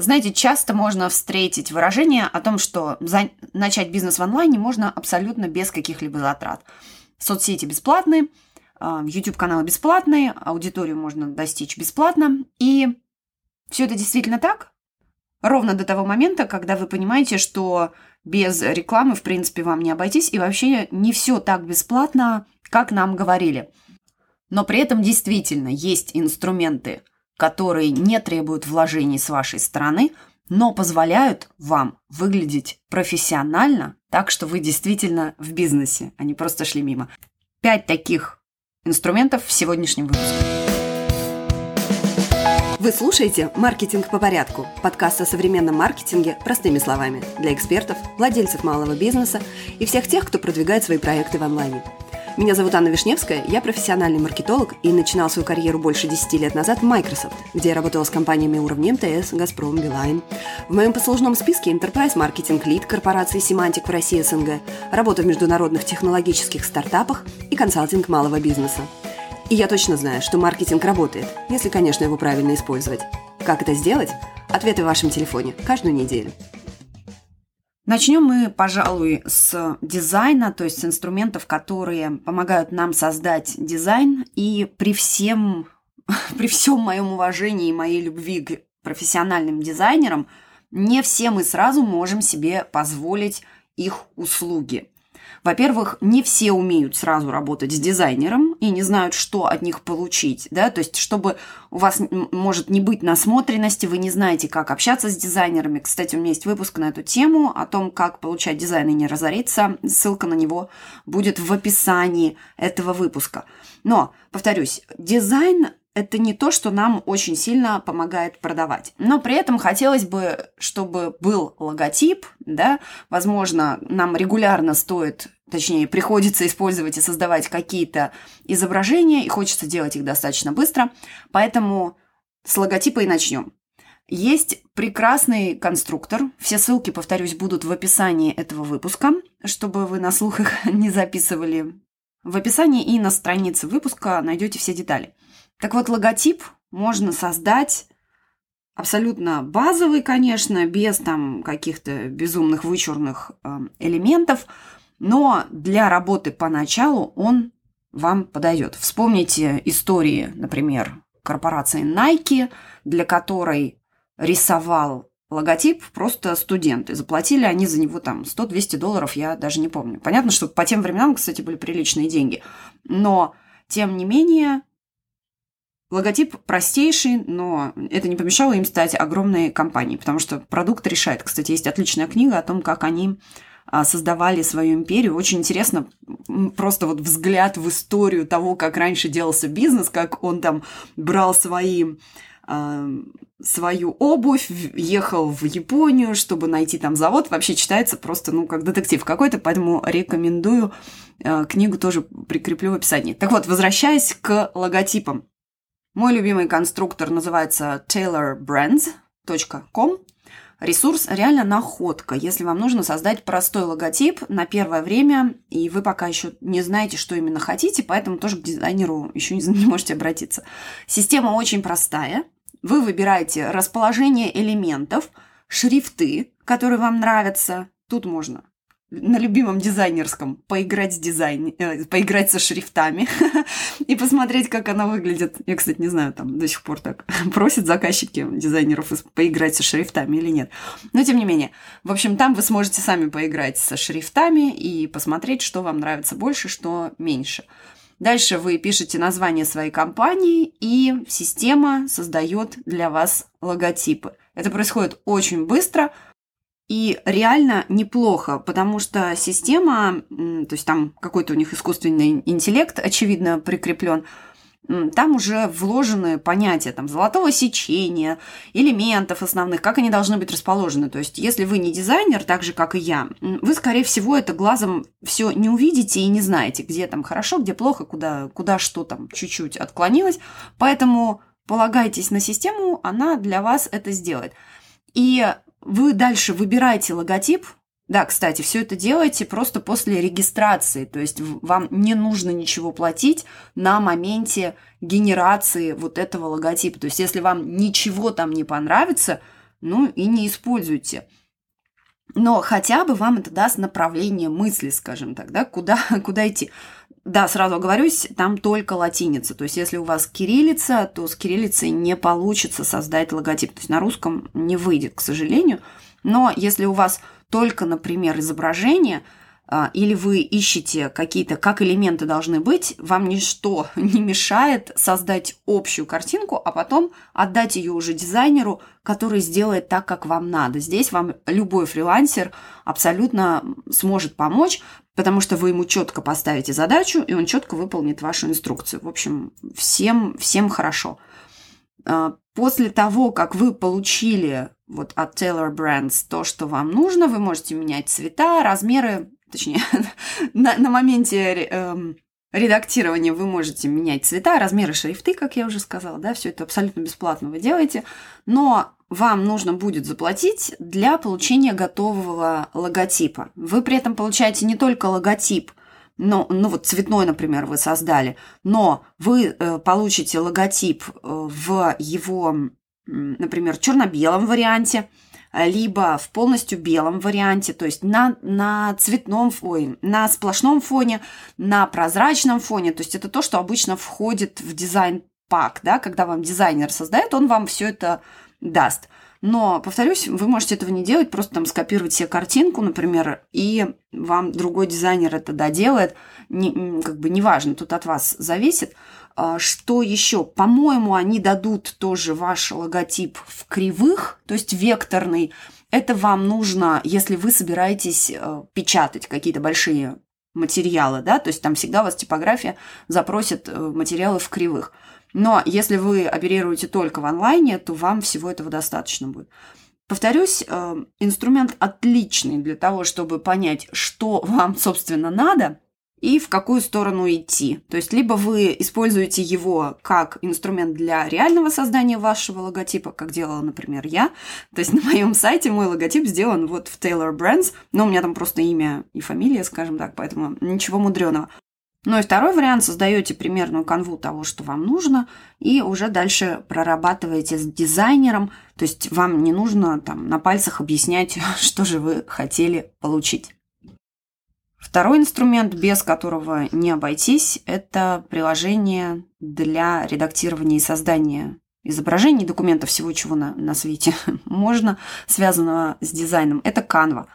Знаете, часто можно встретить выражение о том, что за... начать бизнес в онлайне можно абсолютно без каких-либо затрат. Соцсети бесплатные, YouTube-каналы бесплатные, аудиторию можно достичь бесплатно. И все это действительно так? Ровно до того момента, когда вы понимаете, что без рекламы, в принципе, вам не обойтись, и вообще не все так бесплатно, как нам говорили. Но при этом действительно есть инструменты, которые не требуют вложений с вашей стороны, но позволяют вам выглядеть профессионально, так что вы действительно в бизнесе, а не просто шли мимо. Пять таких инструментов в сегодняшнем выпуске. Вы слушаете «Маркетинг по порядку» – подкаст о современном маркетинге простыми словами для экспертов, владельцев малого бизнеса и всех тех, кто продвигает свои проекты в онлайне. Меня зовут Анна Вишневская, я профессиональный маркетолог и начинал свою карьеру больше 10 лет назад в Microsoft, где я работала с компаниями уровня МТС, Газпром, Билайн. В моем послужном списке Enterprise Marketing Lead корпорации Semantic в России СНГ, работа в международных технологических стартапах и консалтинг малого бизнеса. И я точно знаю, что маркетинг работает, если, конечно, его правильно использовать. Как это сделать? Ответы в вашем телефоне каждую неделю. Начнем мы, пожалуй, с дизайна, то есть с инструментов, которые помогают нам создать дизайн. И при всем, при всем моем уважении и моей любви к профессиональным дизайнерам, не все мы сразу можем себе позволить их услуги. Во-первых, не все умеют сразу работать с дизайнером и не знают, что от них получить, да, то есть чтобы у вас может не быть насмотренности, вы не знаете, как общаться с дизайнерами. Кстати, у меня есть выпуск на эту тему о том, как получать дизайн и не разориться. Ссылка на него будет в описании этого выпуска. Но, повторюсь, дизайн это не то, что нам очень сильно помогает продавать. Но при этом хотелось бы, чтобы был логотип, да, возможно, нам регулярно стоит, точнее, приходится использовать и создавать какие-то изображения, и хочется делать их достаточно быстро, поэтому с логотипа и начнем. Есть прекрасный конструктор. Все ссылки, повторюсь, будут в описании этого выпуска, чтобы вы на слух их не записывали. В описании и на странице выпуска найдете все детали. Так вот, логотип можно создать абсолютно базовый, конечно, без там каких-то безумных вычурных э, элементов, но для работы поначалу он вам подойдет. Вспомните истории, например, корпорации Nike, для которой рисовал логотип просто студенты. Заплатили они за него там 100-200 долларов, я даже не помню. Понятно, что по тем временам, кстати, были приличные деньги. Но, тем не менее, Логотип простейший, но это не помешало им стать огромной компанией, потому что продукт решает. Кстати, есть отличная книга о том, как они а, создавали свою империю. Очень интересно просто вот взгляд в историю того, как раньше делался бизнес, как он там брал свои а, свою обувь, ехал в Японию, чтобы найти там завод. Вообще читается просто, ну, как детектив какой-то, поэтому рекомендую а, книгу тоже прикреплю в описании. Так вот, возвращаясь к логотипам. Мой любимый конструктор называется taylorbrands.com. Ресурс реально находка, если вам нужно создать простой логотип на первое время, и вы пока еще не знаете, что именно хотите, поэтому тоже к дизайнеру еще не можете обратиться. Система очень простая. Вы выбираете расположение элементов, шрифты, которые вам нравятся. Тут можно на любимом дизайнерском поиграть с дизайн, э, поиграть со шрифтами и посмотреть, как она выглядит. Я, кстати, не знаю, там до сих пор так просят заказчики дизайнеров поиграть со шрифтами или нет. Но тем не менее, в общем, там вы сможете сами поиграть со шрифтами и посмотреть, что вам нравится больше, что меньше. Дальше вы пишете название своей компании, и система создает для вас логотипы. Это происходит очень быстро – и реально неплохо, потому что система, то есть там какой-то у них искусственный интеллект, очевидно, прикреплен, там уже вложены понятия там, золотого сечения, элементов основных, как они должны быть расположены. То есть, если вы не дизайнер, так же, как и я, вы, скорее всего, это глазом все не увидите и не знаете, где там хорошо, где плохо, куда, куда что там чуть-чуть отклонилось. Поэтому полагайтесь на систему, она для вас это сделает. И вы дальше выбираете логотип. Да, кстати, все это делаете просто после регистрации, то есть вам не нужно ничего платить на моменте генерации вот этого логотипа. То есть если вам ничего там не понравится, ну и не используйте. Но хотя бы вам это даст направление мысли, скажем так, да, куда, куда идти. Да, сразу оговорюсь, там только латиница. То есть, если у вас кириллица, то с кириллицей не получится создать логотип. То есть, на русском не выйдет, к сожалению. Но если у вас только, например, изображение – а, или вы ищете какие-то, как элементы должны быть, вам ничто не мешает создать общую картинку, а потом отдать ее уже дизайнеру, который сделает так, как вам надо. Здесь вам любой фрилансер абсолютно сможет помочь, потому что вы ему четко поставите задачу, и он четко выполнит вашу инструкцию. В общем, всем, всем хорошо. А, после того, как вы получили вот от Taylor Brands то, что вам нужно, вы можете менять цвета, размеры, точнее, на, на моменте э, редактирования вы можете менять цвета, размеры шрифты, как я уже сказала, да, все это абсолютно бесплатно вы делаете, но вам нужно будет заплатить для получения готового логотипа. Вы при этом получаете не только логотип, но, ну вот цветной, например, вы создали, но вы э, получите логотип э, в его, например, черно-белом варианте, либо в полностью белом варианте, то есть на, на цветном фоне, на сплошном фоне, на прозрачном фоне. То есть это то, что обычно входит в дизайн-пак, да, когда вам дизайнер создает, он вам все это даст. Но, повторюсь, вы можете этого не делать, просто там скопировать себе картинку, например, и вам другой дизайнер это доделает. Не, как бы неважно, тут от вас зависит. А, что еще? По-моему, они дадут тоже ваш логотип в кривых, то есть векторный. Это вам нужно, если вы собираетесь э, печатать какие-то большие материалы, да, то есть там всегда у вас типография запросит э, материалы в кривых. Но если вы оперируете только в онлайне, то вам всего этого достаточно будет. Повторюсь, э, инструмент отличный для того, чтобы понять, что вам, собственно, надо – и в какую сторону идти. То есть либо вы используете его как инструмент для реального создания вашего логотипа, как делала, например, я. То есть на моем сайте мой логотип сделан вот в Taylor Brands, но у меня там просто имя и фамилия, скажем так, поэтому ничего мудреного. Ну и второй вариант, создаете примерную канву того, что вам нужно, и уже дальше прорабатываете с дизайнером, то есть вам не нужно там на пальцах объяснять, что же вы хотели получить. Второй инструмент, без которого не обойтись, это приложение для редактирования и создания изображений, документов, всего, чего на, на свете можно, связанного с дизайном. Это Canva.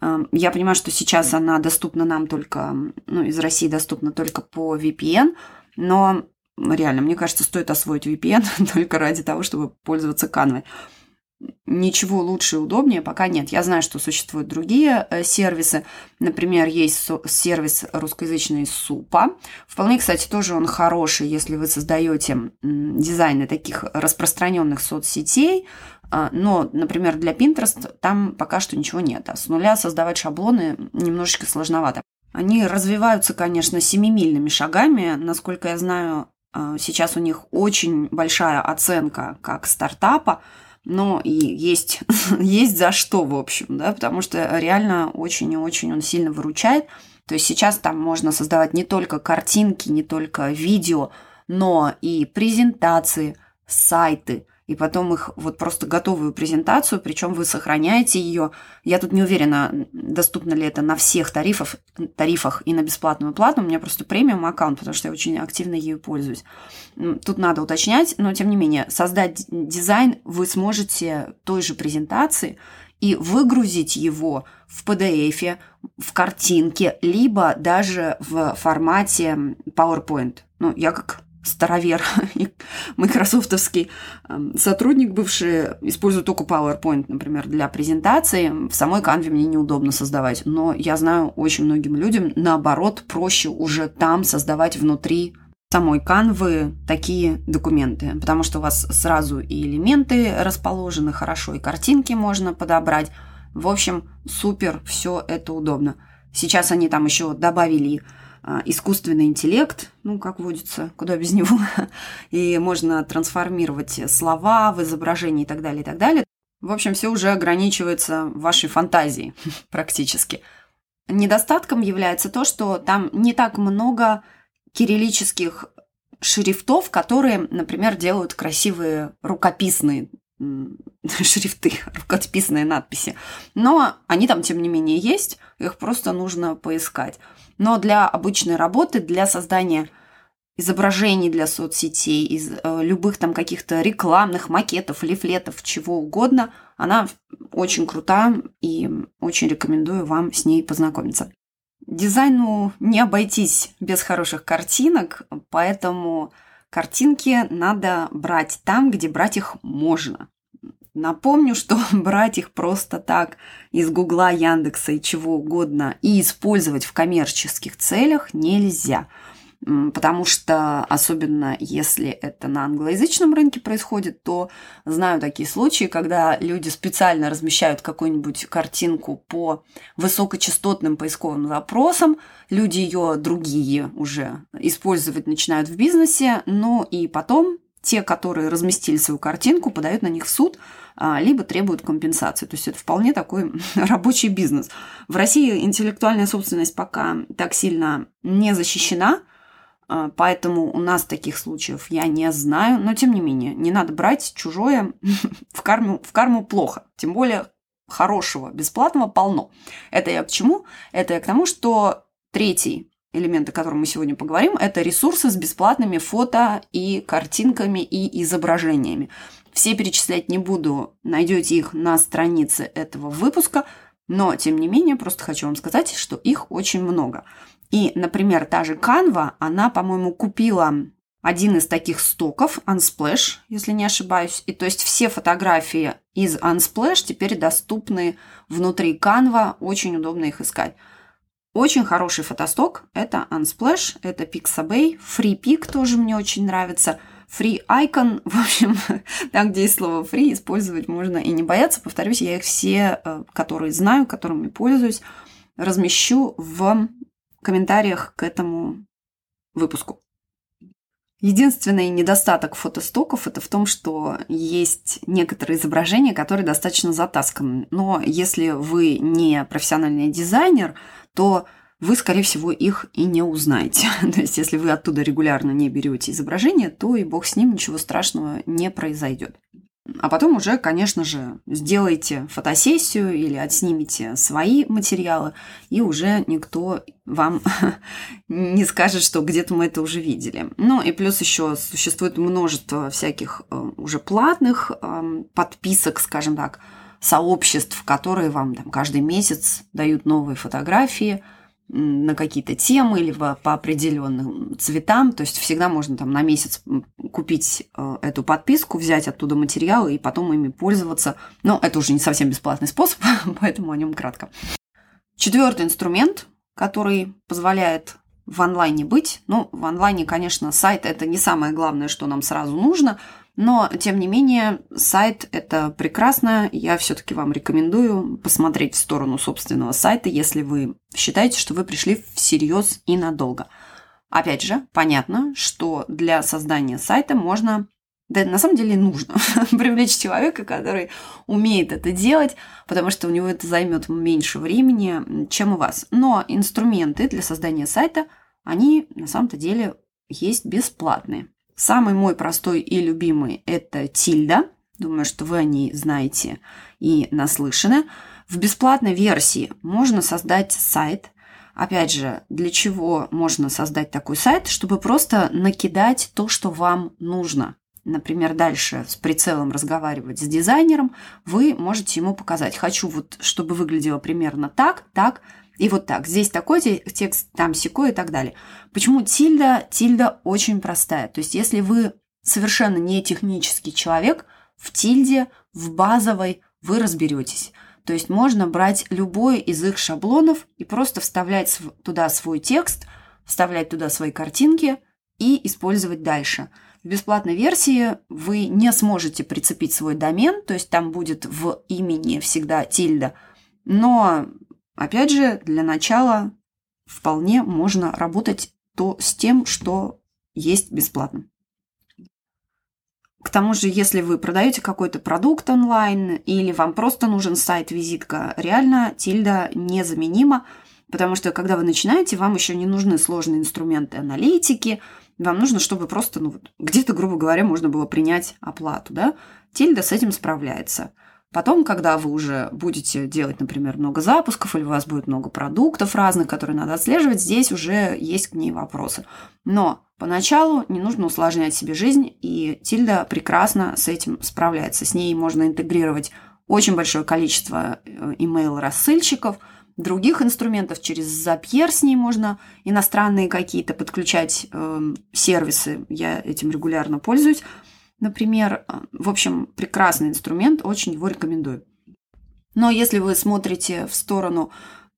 Эм, я понимаю, что сейчас она доступна нам только, ну, из России доступна только по VPN, но реально, мне кажется, стоит освоить VPN только ради того, чтобы пользоваться Canva ничего лучше и удобнее пока нет. Я знаю, что существуют другие э, сервисы. Например, есть сервис русскоязычный Супа. Вполне, кстати, тоже он хороший, если вы создаете дизайны таких распространенных соцсетей. А, но, например, для Pinterest там пока что ничего нет. А с нуля создавать шаблоны немножечко сложновато. Они развиваются, конечно, семимильными шагами. Насколько я знаю, а, сейчас у них очень большая оценка как стартапа – но и есть, есть за что, в общем, да, потому что реально очень и очень он сильно выручает. То есть сейчас там можно создавать не только картинки, не только видео, но и презентации, сайты – и потом их вот просто готовую презентацию, причем вы сохраняете ее. Я тут не уверена, доступно ли это на всех тарифах, тарифах и на бесплатную плату. У меня просто премиум аккаунт, потому что я очень активно ею пользуюсь. Тут надо уточнять, но тем не менее, создать дизайн вы сможете той же презентации и выгрузить его в PDF, в картинке, либо даже в формате PowerPoint. Ну, я как старовер майкрософтовский эм, сотрудник бывший использует только PowerPoint, например, для презентации. В самой канве мне неудобно создавать, но я знаю очень многим людям, наоборот, проще уже там создавать внутри самой канвы такие документы, потому что у вас сразу и элементы расположены хорошо, и картинки можно подобрать. В общем, супер, все это удобно. Сейчас они там еще добавили искусственный интеллект, ну, как водится, куда без него, и можно трансформировать слова в изображении и так далее, и так далее. В общем, все уже ограничивается вашей фантазией практически. Недостатком является то, что там не так много кириллических шрифтов, которые, например, делают красивые рукописные шрифты, рукописные надписи. Но они там, тем не менее, есть, их просто нужно поискать. Но для обычной работы, для создания изображений для соцсетей, из э, любых там каких-то рекламных макетов, лифлетов, чего угодно, она очень крута и очень рекомендую вам с ней познакомиться. Дизайну не обойтись без хороших картинок, поэтому картинки надо брать там, где брать их можно. Напомню, что брать их просто так из Гугла, Яндекса и чего угодно и использовать в коммерческих целях нельзя – потому что особенно если это на англоязычном рынке происходит, то знаю такие случаи, когда люди специально размещают какую-нибудь картинку по высокочастотным поисковым запросам, люди ее другие уже использовать начинают в бизнесе, но и потом те, которые разместили свою картинку, подают на них в суд, а, либо требуют компенсации. То есть это вполне такой рабочий бизнес. В России интеллектуальная собственность пока так сильно не защищена – а, поэтому у нас таких случаев я не знаю. Но тем не менее, не надо брать чужое в карму, в карму плохо. Тем более хорошего, бесплатного полно. Это я к чему? Это я к тому, что третий элемент, о котором мы сегодня поговорим, это ресурсы с бесплатными фото и картинками и изображениями. Все перечислять не буду, найдете их на странице этого выпуска, но тем не менее, просто хочу вам сказать, что их очень много. И, например, та же Canva, она, по-моему, купила один из таких стоков, Unsplash, если не ошибаюсь. И то есть все фотографии из Unsplash теперь доступны внутри Canva, очень удобно их искать. Очень хороший фотосток – это Unsplash, это Pixabay, FreePic тоже мне очень нравится, Free Icon, в общем, там, где есть слово free, использовать можно и не бояться. Повторюсь, я их все, э, которые знаю, которыми пользуюсь, размещу в комментариях к этому выпуску. Единственный недостаток фотостоков это в том, что есть некоторые изображения, которые достаточно затасканы. Но если вы не профессиональный дизайнер, то вы, скорее всего, их и не узнаете. то есть, если вы оттуда регулярно не берете изображение, то и бог с ним ничего страшного не произойдет. А потом уже, конечно же, сделайте фотосессию или отснимите свои материалы, и уже никто вам не скажет, что где-то мы это уже видели. Ну и плюс еще существует множество всяких э, уже платных эм, подписок, скажем так, сообществ, которые вам там каждый месяц дают новые фотографии – на какие-то темы или по определенным цветам. То есть всегда можно там на месяц купить э, эту подписку, взять оттуда материалы и потом ими пользоваться. Но это уже не совсем бесплатный способ, поэтому о нем кратко. Четвертый инструмент, который позволяет в онлайне быть. Ну, в онлайне, конечно, сайт – это не самое главное, что нам сразу нужно – но, тем не менее, сайт – это прекрасно. Я все-таки вам рекомендую посмотреть в сторону собственного сайта, если вы считаете, что вы пришли всерьез и надолго. Опять же, понятно, что для создания сайта можно да, на самом деле нужно привлечь человека, который умеет это делать, потому что у него это займет меньше времени, чем у вас. Но инструменты для создания сайта, они на самом-то деле есть бесплатные. Самый мой простой и любимый – это Тильда. Думаю, что вы о ней знаете и наслышаны. В бесплатной версии можно создать сайт. Опять же, для чего можно создать такой сайт? Чтобы просто накидать то, что вам нужно. Например, дальше с прицелом разговаривать с дизайнером, вы можете ему показать, хочу вот, чтобы выглядело примерно так, так, и вот так. Здесь такой текст, там секой и так далее. Почему тильда? Тильда очень простая. То есть, если вы совершенно не технический человек, в тильде, в базовой вы разберетесь. То есть можно брать любой из их шаблонов и просто вставлять туда свой текст, вставлять туда свои картинки и использовать дальше. В бесплатной версии вы не сможете прицепить свой домен, то есть там будет в имени всегда тильда, но Опять же, для начала вполне можно работать то с тем, что есть бесплатно. К тому же, если вы продаете какой-то продукт онлайн или вам просто нужен сайт-визитка, реально тильда незаменима, потому что когда вы начинаете, вам еще не нужны сложные инструменты аналитики, вам нужно, чтобы просто, ну, где-то, грубо говоря, можно было принять оплату, да? Тильда с этим справляется. Потом, когда вы уже будете делать, например, много запусков, или у вас будет много продуктов разных, которые надо отслеживать, здесь уже есть к ней вопросы. Но поначалу не нужно усложнять себе жизнь, и Тильда прекрасно с этим справляется. С ней можно интегрировать очень большое количество э, email-рассыльщиков, других инструментов. Через Zapier с ней можно иностранные какие-то подключать э, сервисы. Я этим регулярно пользуюсь. Например, э, в общем, прекрасный инструмент, очень его рекомендую. Но если вы смотрите в сторону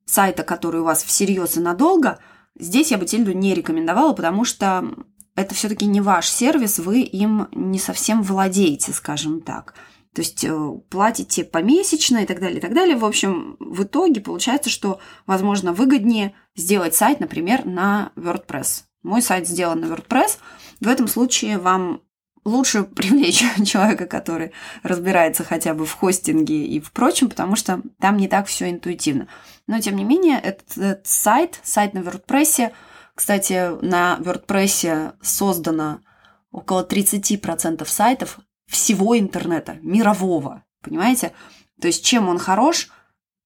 сайта, который у вас всерьез и надолго, здесь я бы Тильду не рекомендовала, потому что это все-таки не ваш сервис, вы им не совсем владеете, скажем так. То есть э, платите помесячно и так далее, и так далее. В общем, в итоге получается, что, возможно, выгоднее сделать сайт, например, на WordPress. Мой сайт сделан на WordPress. В этом случае вам лучше привлечь человека, который разбирается хотя бы в хостинге и в прочем, потому что там не так все интуитивно. Но, тем не менее, этот, этот сайт, сайт на WordPress, кстати, на WordPress создано около 30% сайтов всего интернета, мирового, понимаете? То есть чем он хорош,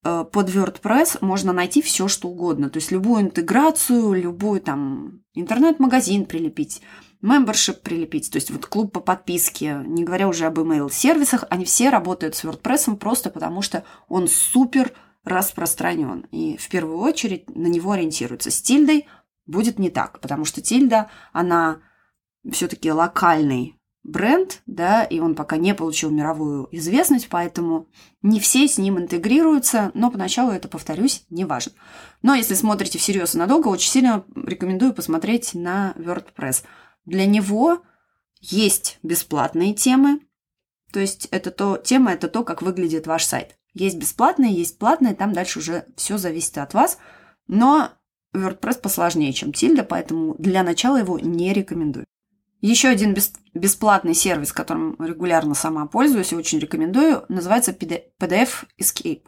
э, под WordPress можно найти все, что угодно. То есть любую интеграцию, любой там интернет-магазин прилепить, membership прилепить, то есть вот клуб по подписке, не говоря уже об email-сервисах, они все работают с WordPress просто потому, что он супер распространен. И в первую очередь на него ориентируются. С тильдой будет не так, потому что тильда, она все-таки локальный бренд, да, и он пока не получил мировую известность, поэтому не все с ним интегрируются, но поначалу это, повторюсь, не важно. Но если смотрите всерьез и надолго, очень сильно рекомендую посмотреть на WordPress – для него есть бесплатные темы, то есть это то, тема – это то, как выглядит ваш сайт. Есть бесплатные, есть платные, там дальше уже все зависит от вас, но WordPress посложнее, чем Тильда, поэтому для начала его не рекомендую. Еще один бесплатный сервис, которым регулярно сама пользуюсь и очень рекомендую, называется PDF Escape.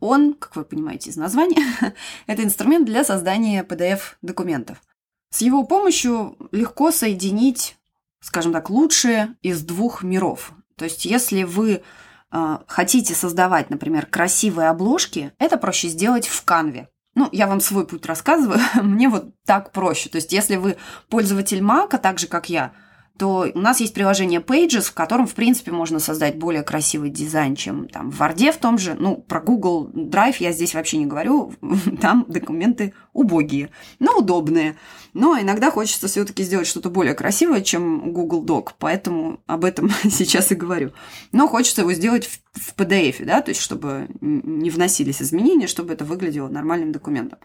Он, как вы понимаете из названия, это инструмент для создания PDF-документов. С его помощью легко соединить, скажем так, лучшее из двух миров. То есть, если вы э, хотите создавать, например, красивые обложки, это проще сделать в канве. Ну, я вам свой путь рассказываю, мне вот так проще. То есть, если вы пользователь Мака, так же как я, то у нас есть приложение Pages, в котором, в принципе, можно создать более красивый дизайн, чем там в Word в том же. Ну, про Google Drive я здесь вообще не говорю, там документы убогие, но удобные. Но иногда хочется все таки сделать что-то более красивое, чем Google Doc, поэтому об этом сейчас и говорю. Но хочется его сделать в, в PDF, да, то есть чтобы не вносились изменения, чтобы это выглядело нормальным документом.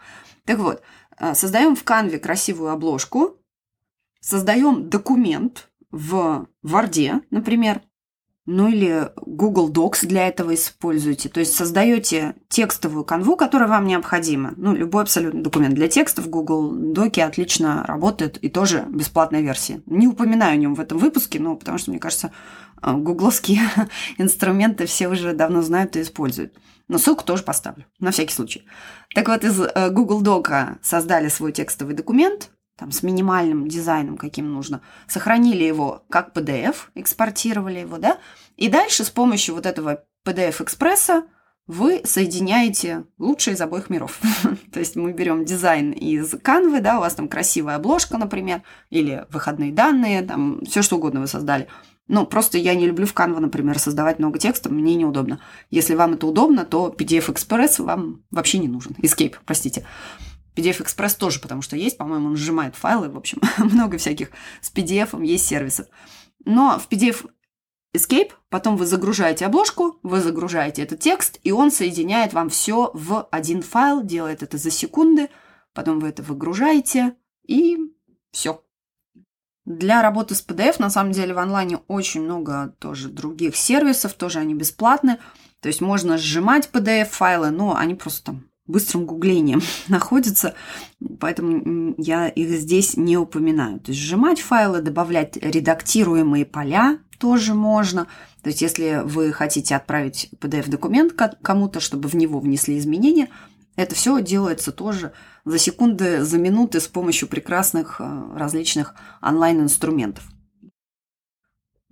Так вот, э, создаем в Canva красивую обложку, создаем документ в Word, например, ну или Google Docs для этого используйте. То есть создаете текстовую канву, которая вам необходима. Ну, любой абсолютно документ для текстов Google Доки отлично работает и тоже бесплатная версия. Не упоминаю о нем в этом выпуске, но потому что, мне кажется, э, гугловские инструменты все уже давно знают и используют. Но ссылку тоже поставлю, на всякий случай. Так вот, из э, Google Дока создали свой текстовый документ, там, с минимальным дизайном, каким нужно, сохранили его как PDF, экспортировали его, да, и дальше с помощью вот этого PDF-экспресса вы соединяете лучшее из обоих миров. То есть мы берем дизайн из Canva, да, у вас там красивая обложка, например, или выходные данные, там все что угодно вы создали. Ну, просто я не люблю в Canva, например, создавать много текста, мне неудобно. Если вам это удобно, то PDF-экспресс вам вообще не нужен. Escape, простите. PDF Express тоже, потому что есть, по-моему, он сжимает файлы, в общем, много всяких с PDF есть сервисов. Но в PDF Escape, потом вы загружаете обложку, вы загружаете этот текст, и он соединяет вам все в один файл, делает это за секунды, потом вы это выгружаете, и все. Для работы с PDF, на самом деле, в онлайне очень много тоже других сервисов, тоже они бесплатные. То есть можно сжимать PDF-файлы, но они просто там быстрым гуглением находятся, поэтому я их здесь не упоминаю. То есть сжимать файлы, добавлять редактируемые поля тоже можно. То есть если вы хотите отправить PDF-документ кому-то, чтобы в него внесли изменения, Это все делается тоже за секунды, за минуты с помощью прекрасных э, различных онлайн-инструментов.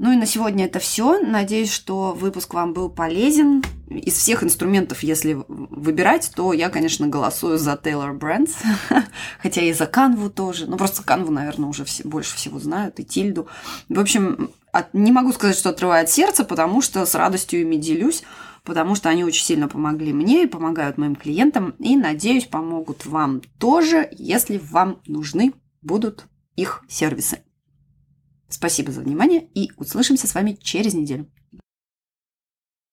Ну и на сегодня это все. Надеюсь, что выпуск вам был полезен. Из всех инструментов, если выбирать, то я, конечно, голосую за Taylor Brands, хотя и за Canva тоже. Ну, просто Canva, наверное, уже все, больше всего знают, и Тильду. В общем, от, не могу сказать, что отрывает сердце, потому что с радостью ими делюсь, потому что они очень сильно помогли мне и помогают моим клиентам, и, надеюсь, помогут вам тоже, если вам нужны будут их сервисы. Спасибо за внимание и услышимся с вами через неделю.